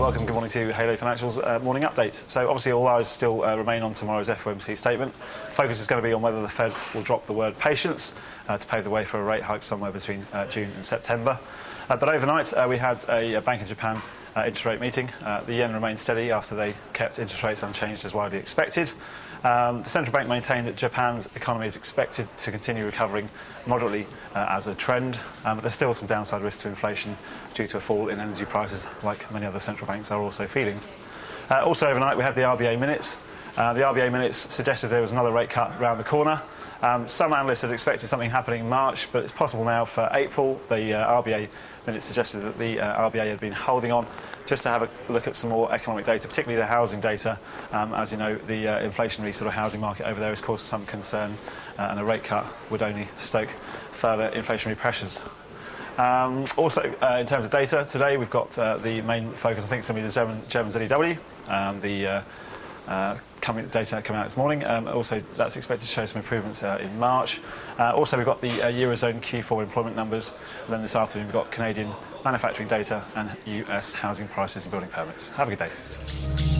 welcome, good morning to Halo Financial's uh, morning update. So, obviously, all eyes still uh, remain on tomorrow's FOMC statement. Focus is going to be on whether the Fed will drop the word patience uh, to pave the way for a rate hike somewhere between uh, June and September. Uh, but overnight, uh, we had a, a, Bank of Japan interest rate meeting. the yen remained steady after they kept interest rates unchanged as widely expected. Um, the central bank maintained that Japan's economy is expected to continue recovering moderately uh, as a trend, um, but there's still some downside risk to inflation due to a fall in energy prices, like many other central banks are also feeling. Uh, also overnight, we had the RBA minutes. Uh, the RBA minutes suggested there was another rate cut around the corner. Um, some analysts had expected something happening in March, but it's possible now for April. The uh, RBA minutes suggested that the uh, RBA had been holding on just to have a look at some more economic data, particularly the housing data. Um, as you know, the uh, inflationary sort of housing market over there has caused some concern, uh, and a rate cut would only stoke further inflationary pressures. Um, also, uh, in terms of data, today we've got uh, the main focus, I think, is going to be the German, German ZEW, um, the uh, coming, data coming out this morning. Um, also, that's expected to show some improvements uh, in March. Uh, also, we've got the uh, Eurozone Q4 employment numbers. And then this afternoon, we've got Canadian manufacturing data and US housing prices and building permits. Have a good day.